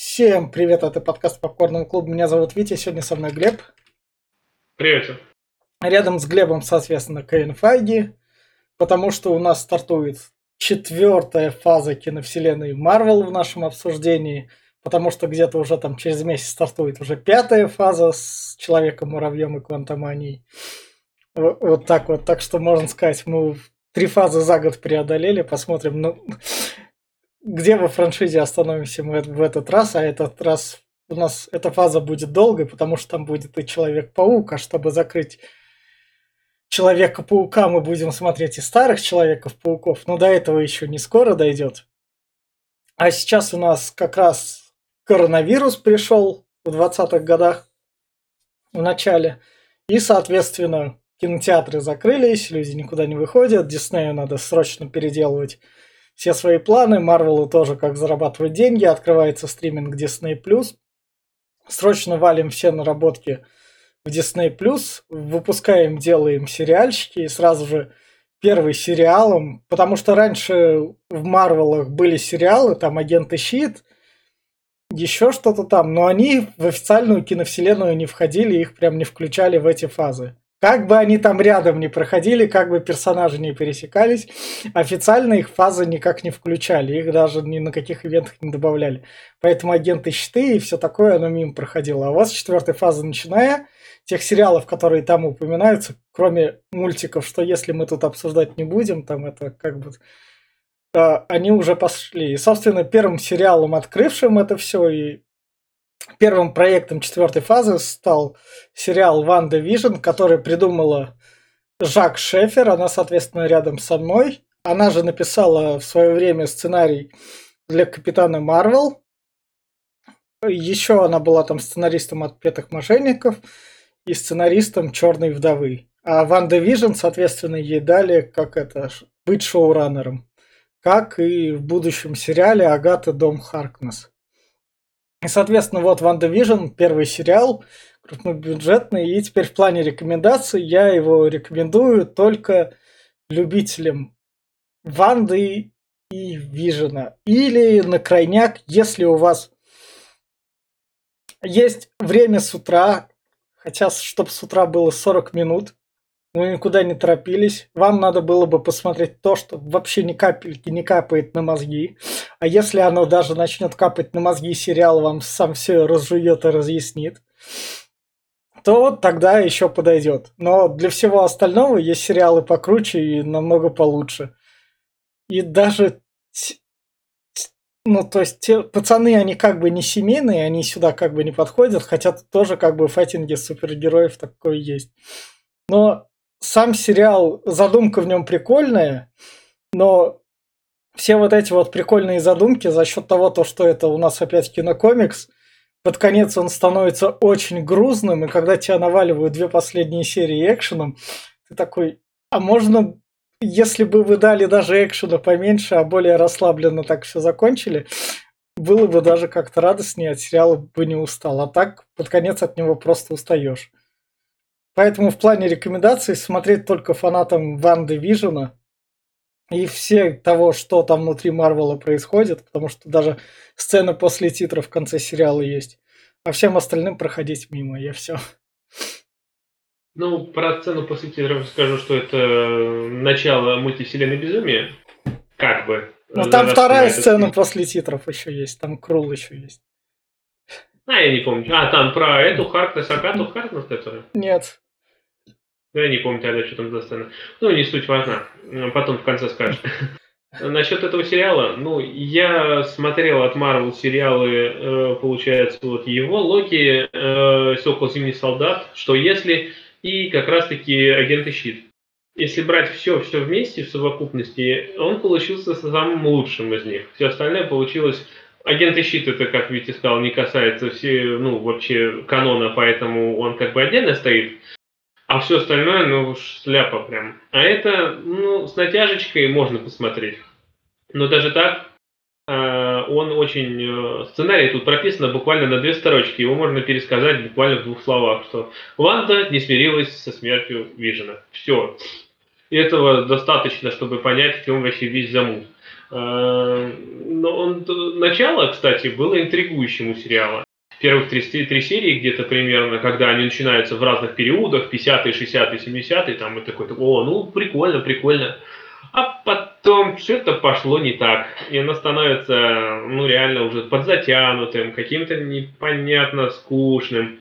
Всем привет, это подкаст Попкорного клуба. Меня зовут Витя, сегодня со мной Глеб. Привет. Рядом с Глебом, соответственно, Кевин Файги, потому что у нас стартует четвертая фаза киновселенной Марвел в нашем обсуждении, потому что где-то уже там через месяц стартует уже пятая фаза с Человеком-муравьем и Квантоманией. Вот, вот так вот. Так что можно сказать, мы три фазы за год преодолели. Посмотрим, ну, где во франшизе остановимся мы в этот раз, а этот раз у нас эта фаза будет долгой, потому что там будет и Человек-паук, а чтобы закрыть Человека-паука мы будем смотреть и старых Человеков-пауков, но до этого еще не скоро дойдет. А сейчас у нас как раз коронавирус пришел в 20-х годах в начале, и, соответственно, кинотеатры закрылись, люди никуда не выходят, Диснею надо срочно переделывать все свои планы, Марвелу тоже как зарабатывать деньги, открывается стриминг Disney+, срочно валим все наработки в Disney+, выпускаем, делаем сериальчики, и сразу же первый сериалом, потому что раньше в Марвелах были сериалы, там Агенты Щит, еще что-то там, но они в официальную киновселенную не входили, их прям не включали в эти фазы. Как бы они там рядом не проходили, как бы персонажи не пересекались, официально их фазы никак не включали, их даже ни на каких ивентах не добавляли. Поэтому агенты Щита и все такое, оно мимо проходило. А у вас четвертая фаза начиная, тех сериалов, которые там упоминаются, кроме мультиков, что если мы тут обсуждать не будем, там это как бы а, они уже пошли. И, собственно, первым сериалом, открывшим это все и Первым проектом четвертой фазы стал сериал «Ванда Вижн», который придумала Жак Шеффер. Она, соответственно, рядом со мной. Она же написала в свое время сценарий для Капитана Марвел. Еще она была там сценаристом «Отпетых мошенников» и сценаристом «Черной вдовы». А WandaVision, соответственно, ей дали, как это, быть шоураннером. Как и в будущем сериале Агата Дом Харкнесс. И, соответственно, вот WandaVision, первый сериал, крупнобюджетный, и теперь в плане рекомендаций я его рекомендую только любителям Ванды и Вижена. Или на крайняк, если у вас есть время с утра, хотя чтобы с утра было 40 минут, вы никуда не торопились. Вам надо было бы посмотреть то, что вообще ни капельки не капает на мозги. А если оно даже начнет капать на мозги, сериал вам сам все разжует и разъяснит, то тогда еще подойдет. Но для всего остального есть сериалы покруче и намного получше. И даже ну, то есть те пацаны, они как бы не семейные, они сюда как бы не подходят, хотя тоже как бы в файтинге супергероев такое есть. Но сам сериал, задумка в нем прикольная, но все вот эти вот прикольные задумки за счет того, то, что это у нас опять кинокомикс, под конец он становится очень грузным, и когда тебя наваливают две последние серии экшеном, ты такой, а можно, если бы вы дали даже экшена поменьше, а более расслабленно так все закончили, было бы даже как-то радостнее, от сериала бы не устал. А так под конец от него просто устаешь. Поэтому в плане рекомендаций смотреть только фанатам Ванды Вижена и все того, что там внутри Марвела происходит, потому что даже сцена после титров в конце сериала есть. А всем остальным проходить мимо, я все. Ну, про сцену после титров скажу, что это начало мультивселенной безумия. Как бы. Ну, там вторая сцена после титров еще есть, там Крул еще есть. А, я не помню. А, там про эту Харкнес, Агату Харкнес, которая? Нет. Ну, я не помню тогда, что там за сцена. Ну, не суть важна. Потом в конце скажешь. Насчет этого сериала, ну, я смотрел от Marvel сериалы, э, получается, вот его, Локи, э, Сокол Зимний Солдат, что если, и как раз-таки Агенты Щит. Если брать все, все вместе, в совокупности, он получился самым лучшим из них. Все остальное получилось Агенты Щит это, как Витя сказал, не касается все, ну, вообще канона, поэтому он как бы отдельно стоит. А все остальное, ну, шляпа прям. А это, ну, с натяжечкой можно посмотреть. Но даже так, э, он очень... Э, сценарий тут прописано буквально на две строчки. Его можно пересказать буквально в двух словах, что Ванда не смирилась со смертью Вижена. Все. И этого достаточно, чтобы понять, в чем вообще весь замут. Э, но он, начало, кстати, было интригующим у сериала. Первых три, три серии где-то примерно, когда они начинаются в разных периодах, 50-е, 60-е, 70-е, там и такой, о, ну, прикольно, прикольно. А потом что-то пошло не так. И оно становится, ну, реально уже подзатянутым, каким-то непонятно скучным.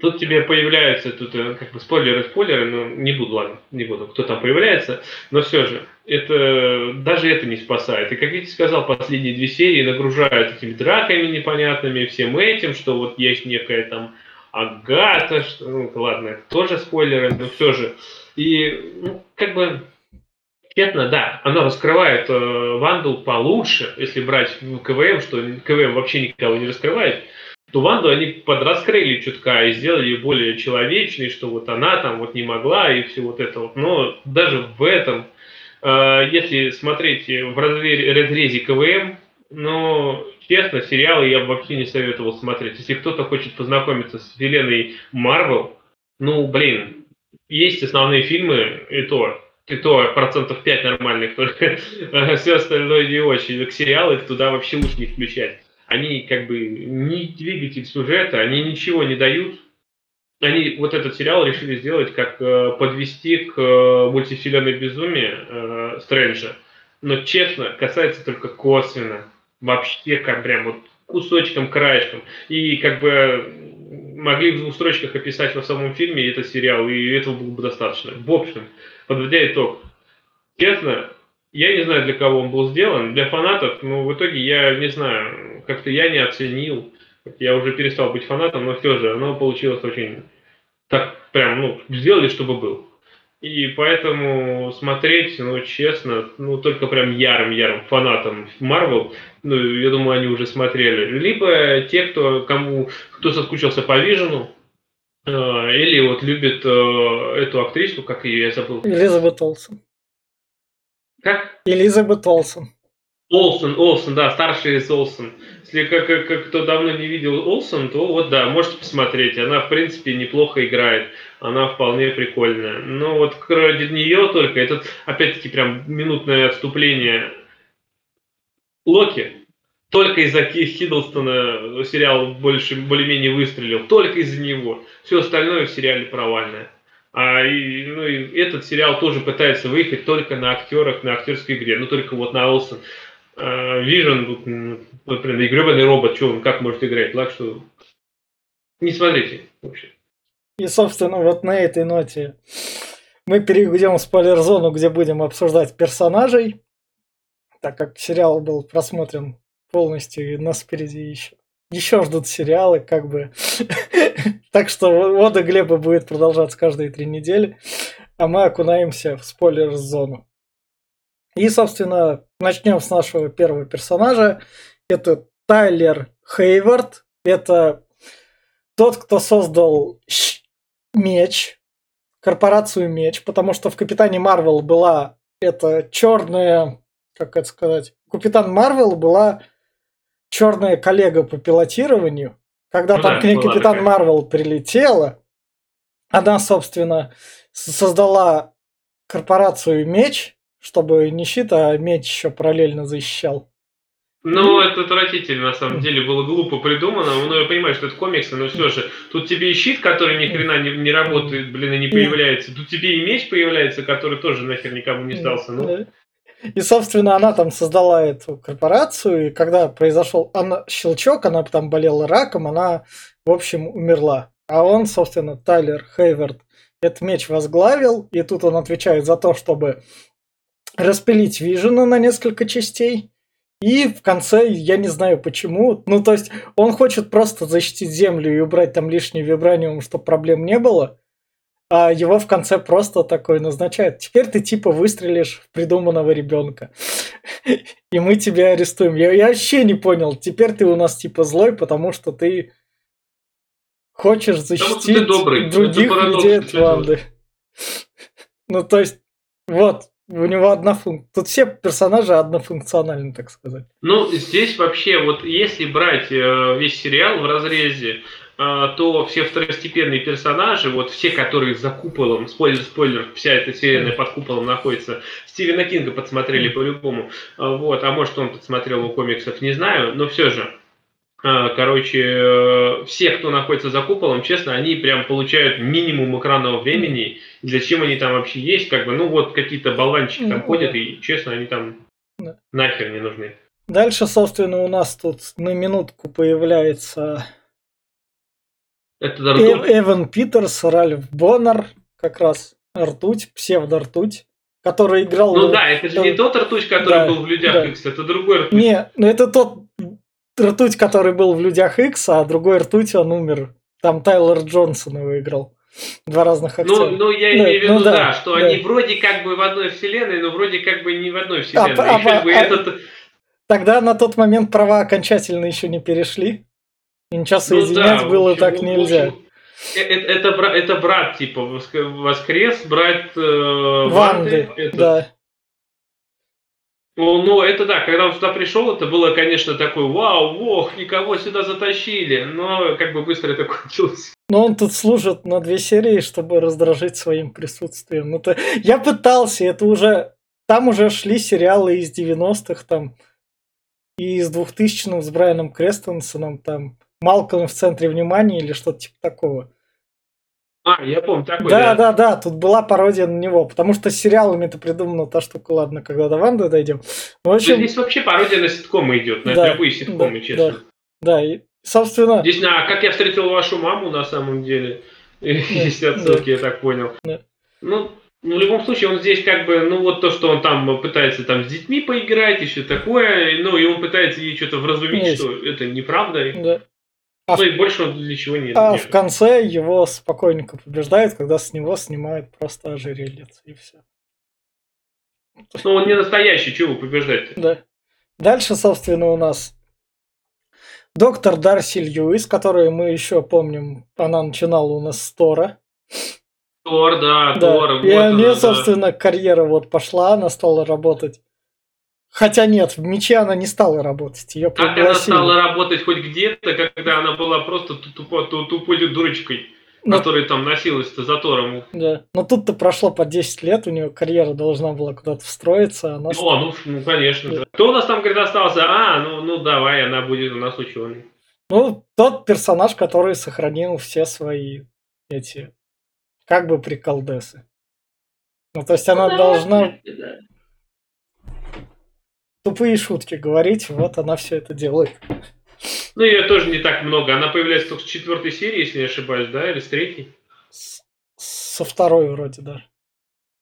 Тут тебе появляются, тут э, как бы спойлеры, спойлеры, но не буду, ладно, не буду, кто там появляется, но все же, это, даже это не спасает. И как я сказал, последние две серии нагружают этими драками непонятными, всем этим, что вот есть некая там Агата, что, ну ладно, это тоже спойлеры, но все же. И, ну, как бы, честно, да, оно раскрывает э, Ванду получше, если брать КВМ, что КВМ вообще никого не раскрывает, то Ванду они подраскрыли чутка и сделали ее более человечной, что вот она там вот не могла и все вот это вот. Но даже в этом, если смотреть в разрезе, КВМ, но честно, сериалы я вообще не советовал смотреть. Если кто-то хочет познакомиться с вселенной Марвел, ну, блин, есть основные фильмы, и то, и то процентов 5 нормальных только, все остальное не очень. К сериалы туда вообще лучше не включать они как бы не двигатель сюжета, они ничего не дают. Они вот этот сериал решили сделать, как э, подвести к э, мультивселенной безумия э, Стрэнджа. Но честно, касается только косвенно. Вообще, как прям вот кусочком, краешком. И как бы могли в двух строчках описать во самом фильме этот сериал, и этого было бы достаточно. В общем, подводя итог, честно, я не знаю, для кого он был сделан. Для фанатов, но в итоге я не знаю, как-то я не оценил. Я уже перестал быть фанатом, но все же оно получилось очень так прям, ну, сделали, чтобы был. И поэтому смотреть, ну, честно, ну, только прям ярым-ярым фанатом Марвел, ну, я думаю, они уже смотрели. Либо те, кто, кому, кто соскучился по Вижену, э, или вот любит э, эту актрису, как ее я забыл. Элизабет Олсен. Как? Элизабет Олсен. Олсен, Олсен, да, старший из Олсен. Если как, как, как кто давно не видел Олсен, то вот да, можете посмотреть. Она, в принципе, неплохо играет. Она вполне прикольная. Но вот ради нее только, это опять-таки прям минутное отступление. Локи. Только из-за Хиддлстона сериал больше, более-менее выстрелил. Только из-за него. Все остальное в сериале провальное. А, и, ну, и этот сериал тоже пытается выехать только на актерах, на актерской игре. Ну, только вот на Олсен. Вижен, например, и гребаный робот, что он как может играть, так что не смотрите вообще. И, собственно, вот на этой ноте мы перейдем в спойлер-зону, где будем обсуждать персонажей, так как сериал был просмотрен полностью, и нас впереди еще, еще ждут сериалы, как бы. так что вода Глеба будет продолжаться каждые три недели, а мы окунаемся в спойлер-зону. И, собственно, начнем с нашего первого персонажа. Это Тайлер Хейвард. Это тот, кто создал меч, корпорацию меч, потому что в Капитане Марвел была это черная, как это сказать, Капитан Марвел была черная коллега по пилотированию. Когда ну, там да, к ней Капитан Марвел прилетела, она, собственно, создала корпорацию меч, чтобы не щит, а меч еще параллельно защищал. Ну, это отвратительно, на самом деле, было глупо придумано. Ну, я понимаю, что это комиксы, но все же. Тут тебе и щит, который ни хрена не, не работает, блин, и не появляется. Тут тебе и меч появляется, который тоже нахер никому не сдался. Ну. И, собственно, она там создала эту корпорацию, и когда произошел она, щелчок, она там болела раком, она, в общем, умерла. А он, собственно, Тайлер Хейвард, этот меч возглавил, и тут он отвечает за то, чтобы распилить Вижена на несколько частей. И в конце, я не знаю почему, ну то есть он хочет просто защитить Землю и убрать там лишний вибраниум, чтобы проблем не было. А его в конце просто такой назначают. Теперь ты типа выстрелишь в придуманного ребенка. И мы тебя арестуем. Я, я вообще не понял. Теперь ты у нас типа злой, потому что ты хочешь защитить других людей от Ванды. Ну, то есть, вот, у него одна функция. Тут все персонажи однофункциональны, так сказать. Ну, здесь вообще, вот если брать э, весь сериал в разрезе, а, то все второстепенные персонажи, вот все, которые за куполом, спойлер, спойлер, вся эта вселенная под куполом находится, Стивена Кинга подсмотрели по-любому, а, вот, а может он подсмотрел у комиксов, не знаю, но все же, короче, э, все, кто находится за куполом, честно, они прям получают минимум экранного времени. Зачем они там вообще есть? Как бы, ну вот какие-то болванчики там ходят, и честно, они там нахер не нужны. Дальше, собственно, у нас тут на минутку появляется Это э Эван Питерс, Ральф Боннер, как раз ртуть, псевдо-ртуть, который играл... Ну да, это же не тот ртуть, который да, был в Людях да. Икс, это другой ртуть. Не, ну это тот ртуть, который был в Людях Икс, а другой ртуть, он умер. Там Тайлер Джонсон его играл. Два разных актера. Ну, ну я имею в виду, ну, да, да, что да. они вроде как бы в одной вселенной, но вроде как бы не в одной вселенной. А, а, как бы а, этот... Тогда на тот момент права окончательно еще не перешли. И ничего соединять ну, да, было общем, так нельзя. Общем, это, это, это, это брат, типа, воскрес, брат э, Ванды. Ванды это... Да. Ну, ну, это да, когда он сюда пришел, это было, конечно, такой, вау, ох, никого сюда затащили, но как бы быстро это кончилось. Но он тут служит на две серии, чтобы раздражить своим присутствием. Ну, то... Я пытался, это уже... Там уже шли сериалы из 90-х, там, и из 2000-х с Брайаном Крестонсоном, там, Малком в центре внимания или что-то типа такого. А, я помню, такой, да. Да, да, да, тут была пародия на него, потому что с сериалами это придумана та штука, ладно, когда до Ванды дойдем. В общем... Здесь вообще пародия на ситкомы идет, на да, любые ситкомы, да, честно. Да, да, и, собственно... Здесь на «Как я встретил вашу маму» на самом деле. Есть отсылки, я так понял. Ну, ну, в любом случае, он здесь как бы, ну, вот то, что он там пытается там с детьми поиграть, еще такое, ну, и он пытается ей что-то вразумить, что это неправда. Да. А ну и больше он для чего не А в конце его спокойненько побеждают, когда с него снимают просто ожерелье, и все. Ну он не настоящий, чего побеждать -то? Да. Дальше, собственно, у нас доктор Дарси Льюис, которую мы еще помним, она начинала у нас с Тора. Тор, да, да. Тор. И вот у нее, собственно, да. карьера вот пошла, она стала работать Хотя нет, в мече она не стала работать. Ее как она стала работать хоть где-то, когда она была просто тупо, тупой дурочкой, Но... Ну, которая там носилась-то за Тором. Да. Но тут-то прошло по 10 лет, у нее карьера должна была куда-то встроиться. Она... О, ну, ну конечно. Да. Кто у нас там, говорит, остался? А, ну, ну давай, она будет у нас ученый. Ну, тот персонаж, который сохранил все свои эти, как бы приколдесы. Ну, то есть она ну, должна... Да тупые шутки говорить, вот она все это делает. Ну, ее тоже не так много. Она появляется только с четвертой серии, если не ошибаюсь, да, или с третьей? С, со второй вроде, да.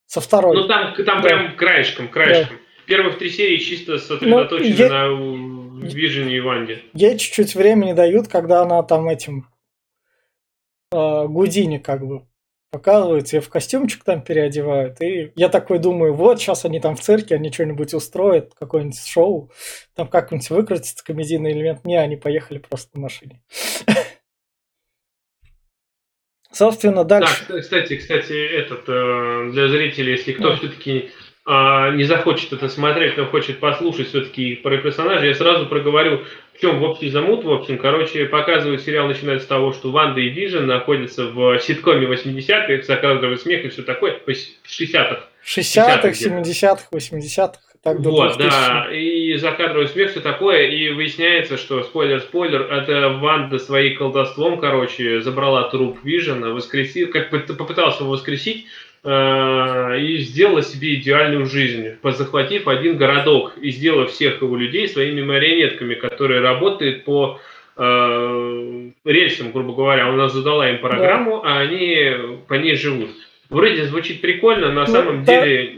Со второй. Ну, там, там да. прям краешком, краешком. Да. Первых три серии чисто сосредоточены ну, я... на Вижене и Ванде. Ей чуть-чуть времени дают, когда она там этим э, Гудини как бы показывают, ее в костюмчик там переодевают. И я такой думаю, вот, сейчас они там в цирке, они что-нибудь устроят, какое-нибудь шоу, там как-нибудь выкрутится комедийный элемент. Не, они поехали просто на машине. Собственно, дальше. Да, кстати, кстати, этот э, для зрителей, если кто все-таки а, не захочет это смотреть, но хочет послушать все-таки про персонажа, я сразу проговорю, в чем в общем замут. В общем, короче, показывают сериал начинается с того, что Ванда и Вижен находятся в ситкоме 80-х, закадровый смех и все такое, 60-х. 60-х, 70-х, 80-х. Так вот, да, и закадровый смех, все такое, и выясняется, что, спойлер-спойлер, это Ванда своим колдовством, короче, забрала труп Вижена, воскресил, как бы попытался его воскресить, и сделала себе идеальную жизнь, захватив один городок и сделав всех его людей своими марионетками, которые работают по э, рельсам, грубо говоря. Она задала им программу, да. а они по ней живут. Вроде звучит прикольно, на ну, самом да. деле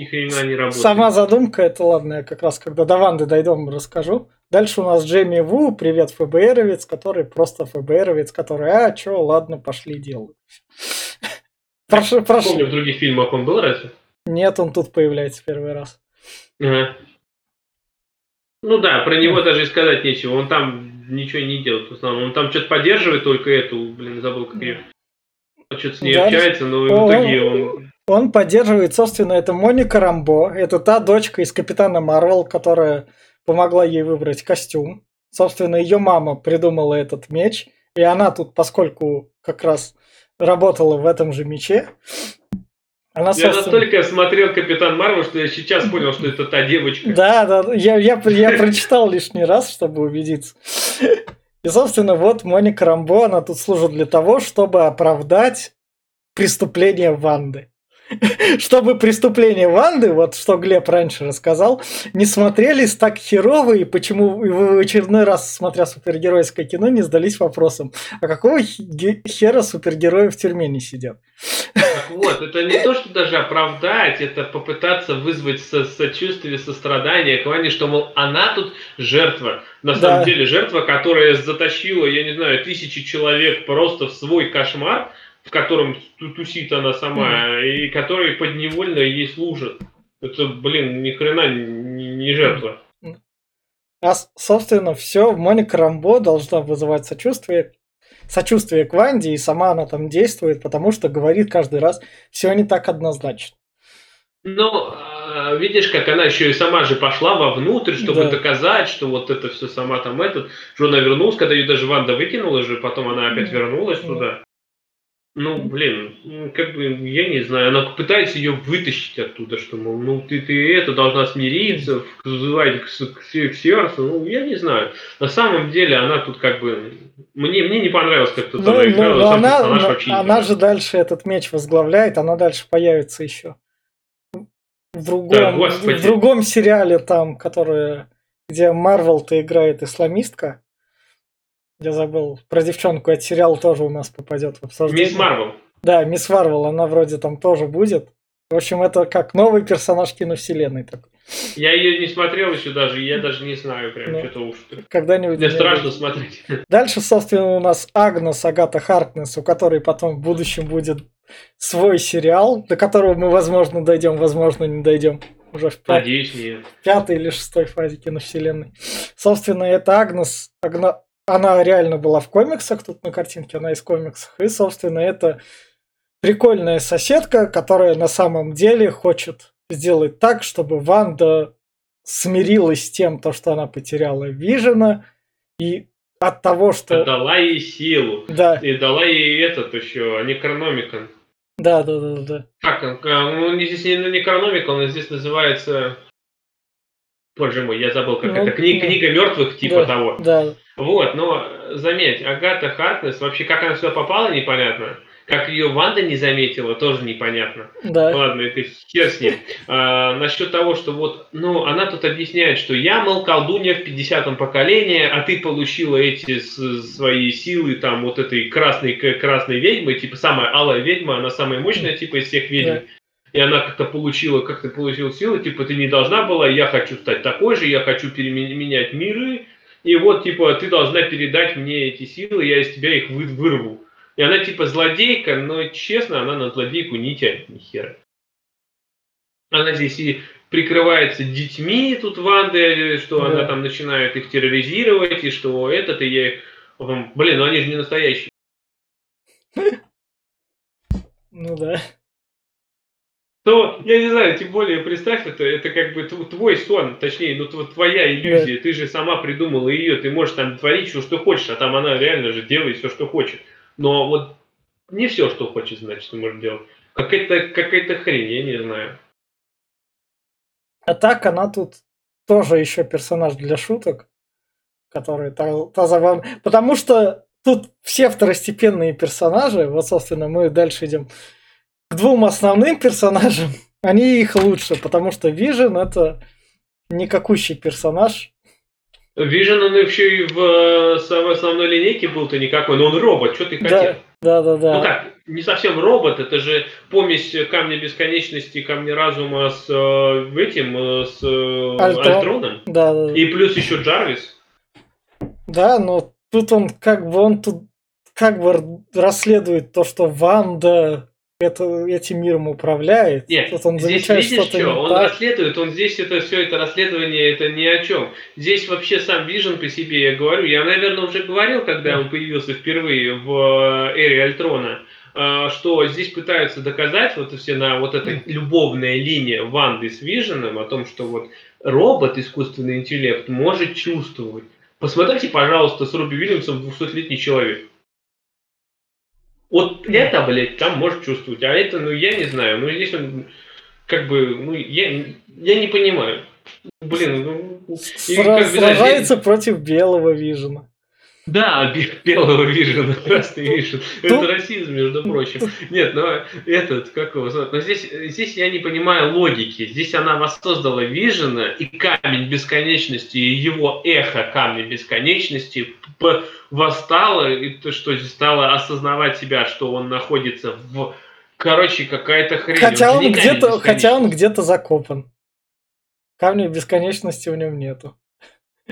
ни хрена не работает. Сама задумка, это ладно, я как раз когда до Ванды дойдем, расскажу. Дальше у нас Джейми Ву, привет ФБРовец, который просто ФБРовец, который, а, чё, ладно, пошли делать. Прошу, прошу. Помню, в других фильмах он был разве? Нет, он тут появляется первый раз. Ага. Ну да, про него даже и сказать нечего. Он там ничего не делает в основном. Он там что-то поддерживает только эту, блин, забыл как ее. Что-то с ней да. общается, но в итоге он... Он поддерживает, собственно, это Моника Рамбо. Это та дочка из Капитана Марвел, которая помогла ей выбрать костюм. Собственно, ее мама придумала этот меч. И она тут, поскольку как раз работала в этом же мече, она, я собственно... настолько смотрел Капитан Марвел, что я сейчас понял, что это та девочка. Да, да, я, я, я прочитал лишний раз, чтобы убедиться. И, собственно, вот Моника Рамбо, она тут служит для того, чтобы оправдать преступление Ванды. Чтобы преступления Ванды, вот что Глеб раньше рассказал, не смотрелись так херово, и почему вы в очередной раз, смотря супергеройское кино, не сдались вопросом, а какого хера супергерои в тюрьме не сидят? Так вот, это не то, что даже оправдать, это попытаться вызвать со сочувствие, сострадание к Ване, что, мол, она тут жертва. На да. самом деле жертва, которая затащила, я не знаю, тысячи человек просто в свой кошмар, в котором тусит она сама, mm. и который подневольно ей служит. Это, блин, ни хрена не, не жертва. А, собственно, все в Рамбо должна вызывать сочувствие, сочувствие к Ванде, и сама она там действует, потому что говорит каждый раз, все не так однозначно. Ну, а, видишь, как она еще и сама же пошла вовнутрь, чтобы да. доказать, что вот это все сама там этот, что она вернулась, когда ее даже Ванда выкинула же, потом она опять вернулась туда. Ну, блин, ну, как бы, я не знаю, она пытается ее вытащить оттуда, что, мол, ну, ты, ты это должна смириться, вызывать к, к, к сердцу, ну, я не знаю. На самом деле, она тут как бы, мне, мне не понравилось, как тут ну, она играла, ну, сам она, вообще она же дальше этот меч возглавляет, она дальше появится еще. В другом, да, в другом сериале там, который, где Марвел-то играет исламистка, я забыл. Про девчонку этот сериал тоже у нас попадет в обсуждение. Мисс Марвел. Да, Мисс Марвел, она вроде там тоже будет. В общем, это как новый персонаж киновселенной такой. Я ее не смотрел еще даже, я даже не знаю прям, ну, что-то уж. Когда-нибудь. Мне страшно будет. смотреть. Дальше, собственно, у нас Агнес Агата Харкнес, у которой потом в будущем будет свой сериал, до которого мы, возможно, дойдем, возможно, не дойдем. Уже в пят... Надеюсь, нет. пятой или шестой фазе киновселенной. Собственно, это Агнес, Агна она реально была в комиксах, тут на картинке она из комиксов. И, собственно, это прикольная соседка, которая на самом деле хочет сделать так, чтобы Ванда смирилась с тем, то, что она потеряла Вижена, и от того, что... Дала ей силу. Да. И дала ей этот еще, а не Некрономикон. Да, да, да, да. Как он? Он здесь не, не Некрономикон, он здесь называется... Боже мой, я забыл, как ну, это. Кни- ну, книга мертвых, типа да, того. Да. Вот, но заметь, Агата Хартнес, вообще как она сюда попала, непонятно. Как ее Ванда не заметила, тоже непонятно. Да. Ладно, это хер с ним. А, насчет того, что вот, ну, она тут объясняет, что я, мол, колдунья в 50-м поколении, а ты получила эти свои силы, там, вот этой красной, красной ведьмы, типа, самая алая ведьма, она самая мощная, типа, из всех ведьм. Да. И она как-то получила, как-то получила силы, типа, ты не должна была, я хочу стать такой же, я хочу переменять миры, и вот, типа, ты должна передать мне эти силы, я из тебя их вы, вырву. И она, типа, злодейка, но, честно, она на злодейку не тянет ни хера. Она здесь и прикрывается детьми тут Ванды, что да. она там начинает их терроризировать, и что этот, и я Блин, ну они же не настоящие. Ну да то, я не знаю, тем более, представь, это, это как бы твой сон, точнее, ну твоя иллюзия, ты же сама придумала ее, ты можешь там творить все, что хочешь, а там она реально же делает все, что хочет. Но вот не все, что хочет, значит, ты можешь делать. Какая-то какая хрень, я не знаю. А так она тут тоже еще персонаж для шуток, который та, та забавно. Потому что тут все второстепенные персонажи, вот, собственно, мы дальше идем к двум основным персонажам, они их лучше, потому что Вижен это никакущий персонаж. Вижен, он еще и в, э, основной линейке был-то никакой, но он робот, что ты хотел? Да, да, да, да. Ну как, не совсем робот, это же помесь Камня Бесконечности, Камня Разума с э, этим, э, с Альтрон. Альтроном. Да, да, да. И плюс еще Джарвис. Да, но тут он как бы, он тут как бы расследует то, что Ванда это, этим миром управляет. Нет, вот он здесь видишь что, он так. расследует, он здесь это все это расследование, это ни о чем. Здесь вообще сам Вижен по себе, я говорю, я, наверное, уже говорил, когда он появился впервые в э, эре Альтрона, э, что здесь пытаются доказать вот все на вот эта любовная линия Ванды с Виженом о том, что вот робот, искусственный интеллект, может чувствовать. Посмотрите, пожалуйста, с Робби Уильямсом 200-летний человек. Вот это, блядь, там может чувствовать, а это, ну, я не знаю, ну, здесь он, как бы, ну, я, я не понимаю. Блин, ну... Сра- сражается здесь... против белого Вижена. Да, белого вижена, красный вижен. Это расизм, между прочим. Нет, но этот, как его зовут? Но здесь, здесь я не понимаю логики. Здесь она воссоздала Вижена и камень бесконечности, и его эхо камня бесконечности восстало, и то, что стало осознавать себя, что он находится в... Короче, какая-то хрень. Хотя он, где-то, хотя он где-то закопан. Камня бесконечности в нем нету.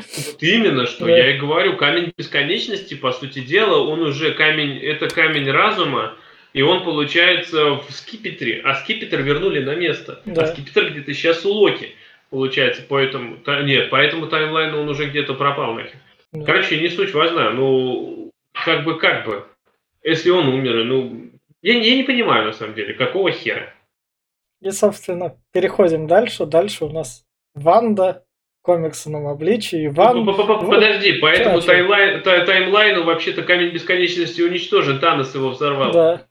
Вот именно, что да. я и говорю, камень бесконечности, по сути дела, он уже камень, это камень разума, и он получается в скипетре, а скипетр вернули на место. А да. А скипетр где-то сейчас у Локи, получается, поэтому, та, нет, поэтому таймлайн он уже где-то пропал нахер. Да. Короче, не суть важна, ну, как бы, как бы, если он умер, ну, я, я не понимаю, на самом деле, какого хера. И, собственно, переходим дальше. Дальше у нас Ванда, комиксном обличии. Вам... Подожди, по этому таймлайн, таймлайну вообще-то камень бесконечности уничтожен, Танос его взорвал. Да.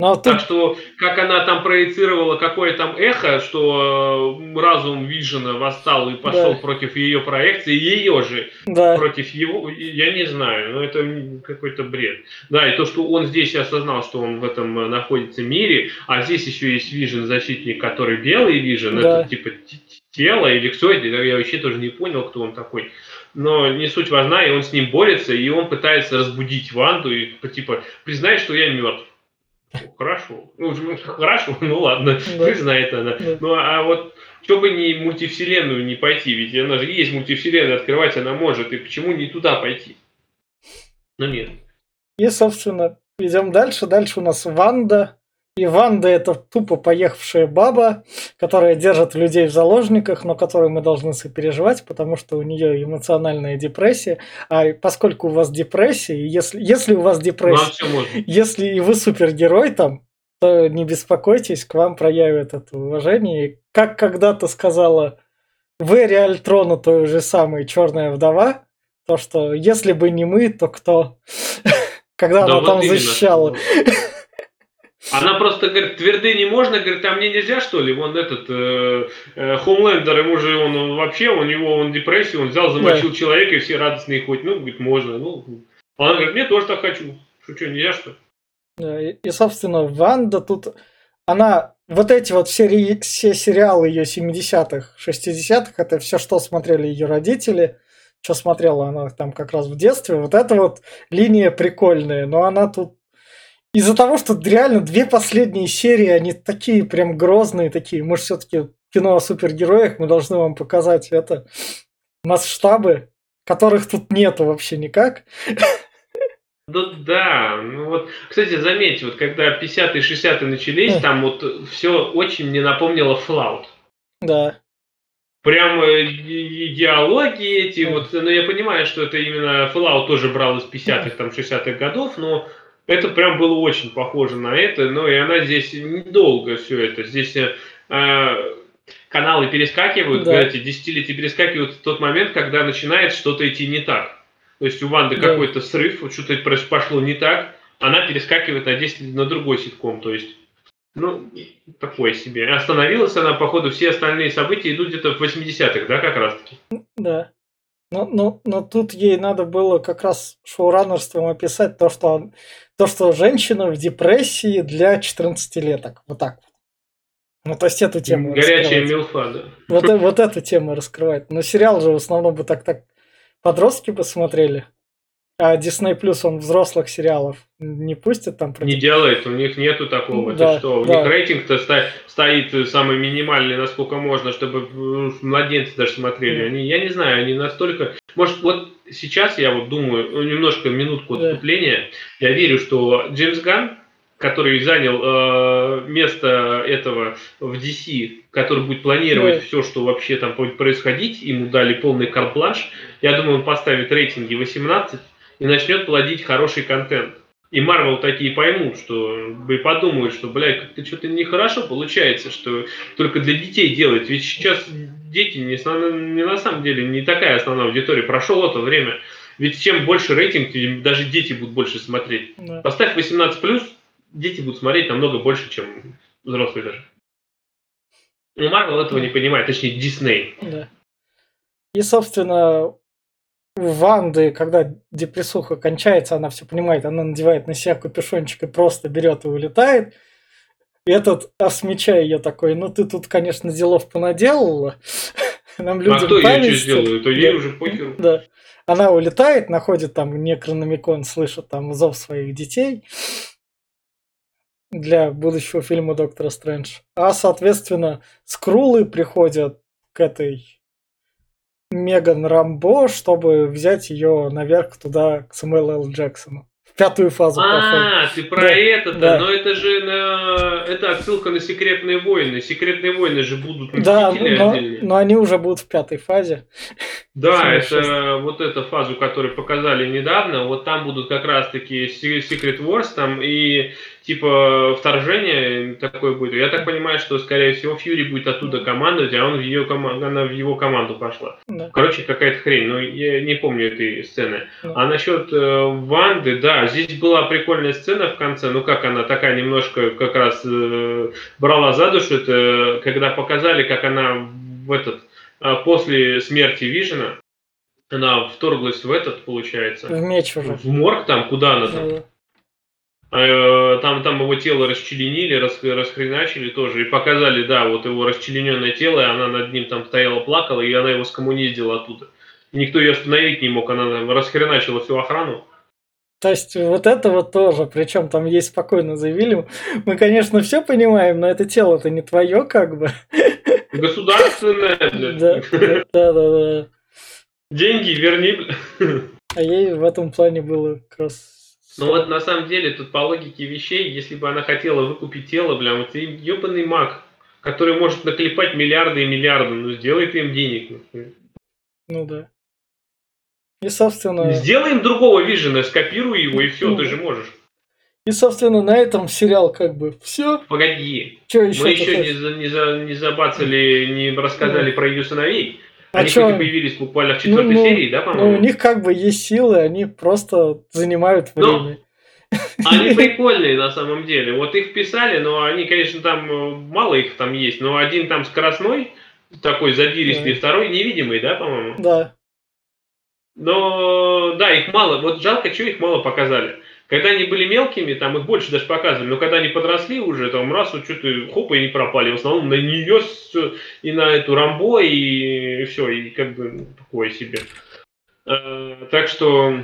Но тут... Так что, как она там проецировала, какое там эхо, что э, разум Вижена восстал и пошел да. против ее проекции, ее же да. против его, я не знаю, но это какой-то бред. Да, и то, что он здесь осознал, что он в этом находится мире, а здесь еще есть Вижен, защитник, который белый Вижен, да. это типа тело или кто это, я вообще тоже не понял, кто он такой. Но не суть важна, и он с ним борется, и он пытается разбудить Ванду и типа признай, что я мертв. Хорошо. Ну, хорошо, ну ладно, да. признает она. Да. Ну а вот чтобы не мультивселенную не пойти, ведь она же есть мультивселенная, открывать она может, и почему не туда пойти? Ну нет. И, собственно, идем дальше. Дальше у нас Ванда, и Ванда это тупо поехавшая баба, которая держит людей в заложниках, но которой мы должны сопереживать, потому что у нее эмоциональная депрессия. А поскольку у вас депрессия, если, если у вас депрессия, если и вы супергерой там, то не беспокойтесь, к вам проявят это уважение. И как когда-то сказала Вэри Альтрона, той же самой Черная вдова, то, что если бы не мы, то кто? Когда она там защищала. Она просто говорит, тверды не можно, говорит, а мне нельзя что ли? Вон этот э, э, Хомлендер, ему же он вообще, у него он депрессия, он взял, замочил да. человека, и все радостные хоть, ну, говорит, можно. Ну, она говорит, мне тоже так хочу. Что, что, нельзя что? Да, и, и, собственно, Ванда тут, она, вот эти вот все, все сериалы ее 70-х, 60-х, это все, что смотрели ее родители, что смотрела она там как раз в детстве, вот эта вот линия прикольная, но она тут из-за того, что реально две последние серии, они такие прям грозные, такие, мы же все-таки кино о супергероях, мы должны вам показать это масштабы, которых тут нету вообще никак. Ну да, ну вот, кстати, заметьте, вот когда 50-е, 60-е начались, там вот все очень мне напомнило Fallout. Да. Прям э, диалоги эти, вот, ну я понимаю, что это именно Fallout тоже брал из 50-х, там, 60-х годов, но это прям было очень похоже на это, но и она здесь недолго все это. Здесь э, каналы перескакивают, да. эти десятилетия перескакивают в тот момент, когда начинает что-то идти не так. То есть у Ванды да. какой-то срыв, вот что-то пошло не так, она перескакивает на 10 на другой ситком. То есть, ну, такое себе. Остановилась она, походу, все остальные события идут где-то в 80-х, да, как раз таки? Да. Но, но, но тут ей надо было как раз шоураннерством описать то, что, то, что женщина в депрессии для 14-леток. Вот так вот. Ну, то есть эту тему Горячая милфа, да. Вот, вот эту тему раскрывает. Но сериал же в основном бы так-так подростки посмотрели. А Disney Plus, он взрослых сериалов не пустит там? Против... Не делает, у них нету такого. Да, Это что? У да. них рейтинг-то стоит самый минимальный, насколько можно, чтобы младенцы даже смотрели. Они, я не знаю, они настолько... Может, вот сейчас я вот думаю, ну, немножко минутку отступления. Да. Я верю, что Джеймс Ган, который занял э, место этого в DC, который будет планировать да. все, что вообще там будет происходить, ему дали полный карт-бланш. Я думаю, он поставит рейтинги 18 и начнет плодить хороший контент. И Марвел такие поймут, что и подумают, что, блядь, как-то что-то нехорошо получается, что только для детей делать. Ведь сейчас дети не, не на самом деле не такая основная аудитория. Прошло это время. Ведь чем больше рейтинг, тем даже дети будут больше смотреть. Да. Поставь 18+, дети будут смотреть намного больше, чем взрослые даже. Ну, Марвел этого не понимает, точнее, Дисней. Да. И, собственно, у Ванды, когда депрессуха кончается, она все понимает, она надевает на себя капюшончик и просто берет и улетает. И этот, осмечая ее такой, ну ты тут, конечно, делов понаделала. Нам люди а кто ей что сделает? То ей уже похер. Да. Она улетает, находит там некрономикон, слышит там зов своих детей для будущего фильма Доктора Стрэндж. А, соответственно, скрулы приходят к этой Меган Рамбо, чтобы взять ее наверх туда, к Самуэлу Л. Джексону пятую фазу. А, ты про да, это да. но это же на... это отсылка на секретные войны. Секретные войны же будут Да, но, но они уже будут в пятой фазе. Да, это вот эту фазу, которую показали недавно, вот там будут как раз таки Secret Wars там и типа вторжение такое будет. Я так понимаю, что скорее всего Фьюри будет оттуда командовать, а он в ее команду, она в его команду пошла. Да. Короче, какая-то хрень, но я не помню этой сцены. Да. А насчет э, Ванды, да, здесь была прикольная сцена в конце, ну как она такая немножко как раз э, брала за душу, это когда показали, как она в этот а после смерти Вижена она вторглась в этот, получается. В меч уже. В морг там, куда она там? Да. А, там, там его тело расчленили, рас, расхреначили тоже, и показали, да, вот его расчлененное тело, и она над ним там стояла, плакала, и она его скоммуниздила оттуда. никто ее остановить не мог, она там расхреначила всю охрану. То есть вот это вот тоже, причем там есть спокойно заявили, мы, конечно, все понимаем, но это тело-то не твое, как бы. Государственное, Да, да, да, да. Деньги верни, А ей в этом плане было как раз... Ну вот на самом деле тут по логике вещей, если бы она хотела выкупить тело, бля, вот ты ебаный маг, который может наклепать миллиарды и миллиарды, ну сделай ты им денег. Ну да. И, собственно... Сделаем другого Вижена, скопируй его, и все, ну, ты же можешь. И, собственно, на этом сериал как бы все. Погоди. Что еще Мы еще не, за, не, за, не забацали, не рассказали ну. про ее сыновей. А они чё? появились буквально в четвертой ну, серии, да, по-моему? Ну, у них как бы есть силы, они просто занимают время. Но они прикольные на самом деле. Вот их писали, но они, конечно, там э, мало их там есть, но один там скоростной, такой задиристый, да. второй невидимый, да, по-моему? Да. Но да, их мало. Вот жалко, что их мало показали. Когда они были мелкими, там их больше даже показывали, но когда они подросли уже, там раз, вот что-то хопа и не пропали. В основном на нее и на эту Рамбо, и все, и как бы такое себе. А, так что,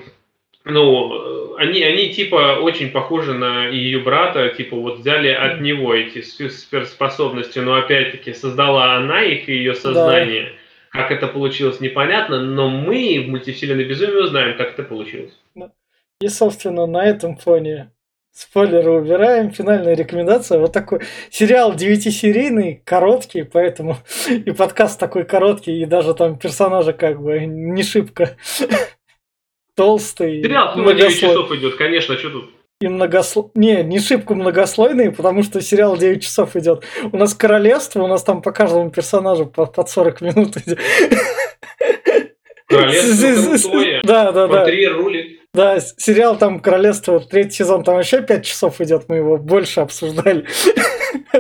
ну, они, они типа очень похожи на ее брата, типа вот взяли от него эти суперспособности, но опять-таки создала она их, ее сознание. Да как это получилось, непонятно, но мы в мультивселенной безумии узнаем, как это получилось. И, собственно, на этом фоне спойлеры убираем. Финальная рекомендация. Вот такой сериал девятисерийный, короткий, поэтому и подкаст такой короткий, и даже там персонажа как бы не шибко толстый. Сериал всего 9 часов идет, конечно, что тут? и многосло... Не, не шибко многослойные, потому что сериал 9 часов идет. У нас королевство, у нас там по каждому персонажу по, под 40 минут идет. Королевство Да, да, да. рулит. Да, сериал там «Королевство», третий сезон, там вообще 5 часов идет, мы его больше обсуждали.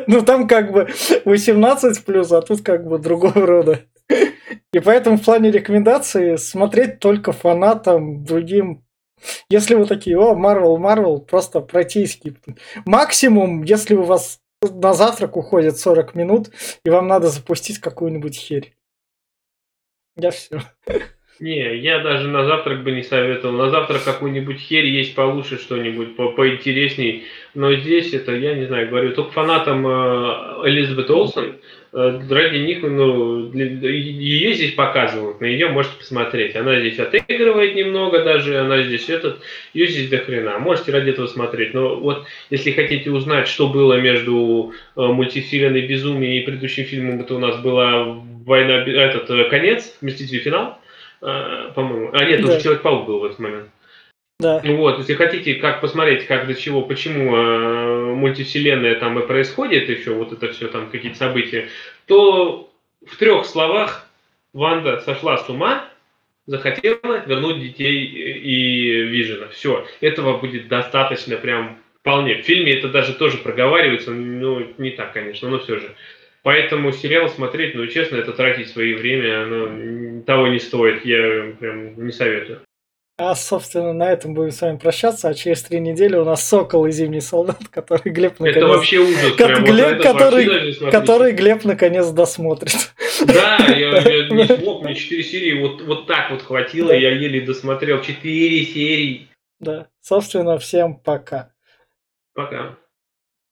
Ну, там как бы 18 плюс, а тут как бы другого рода. И поэтому в плане рекомендаций смотреть только фанатам, другим если вы такие, о, Марвел, Марвел, просто пройти и скипнуть. Максимум, если у вас на завтрак уходит 40 минут, и вам надо запустить какую-нибудь херь. Я все. Не, я даже на завтрак бы не советовал. На завтрак какую-нибудь херь есть получше что-нибудь, по поинтересней. Но здесь это, я не знаю, говорю, только фанатам э, Элизабет Олсен, э, ради них, ну, ее здесь показывают, на нее можете посмотреть. Она здесь отыгрывает немного даже, она здесь этот, ее здесь до хрена. Можете ради этого смотреть. Но вот, если хотите узнать, что было между э, мультивселенной Безумие и предыдущим фильмом, это у нас была война, этот, э, конец, Мстители финал, по-моему. А нет, да. уже Человек-паук был в этот момент. Да. Ну вот, если хотите, как посмотреть, как до чего, почему э, мультивселенная там и происходит, еще вот это все там какие-то события, то в трех словах Ванда сошла с ума, захотела вернуть детей и Вижена. Все, этого будет достаточно прям вполне. В фильме это даже тоже проговаривается, ну, не так, конечно, но все же. Поэтому сериал смотреть, ну, честно, это тратить свое время, оно того не стоит, я прям не советую. А, собственно, на этом будем с вами прощаться. А через три недели у нас Сокол и Зимний солдат, который Глеб наконец... Это вообще ужас. Ко- прям, Глеб, вот который, который Глеб наконец досмотрит. Да, я, я не смог, мне четыре серии вот, вот так вот хватило, да. я еле досмотрел четыре серии. Да, собственно, всем пока. Пока.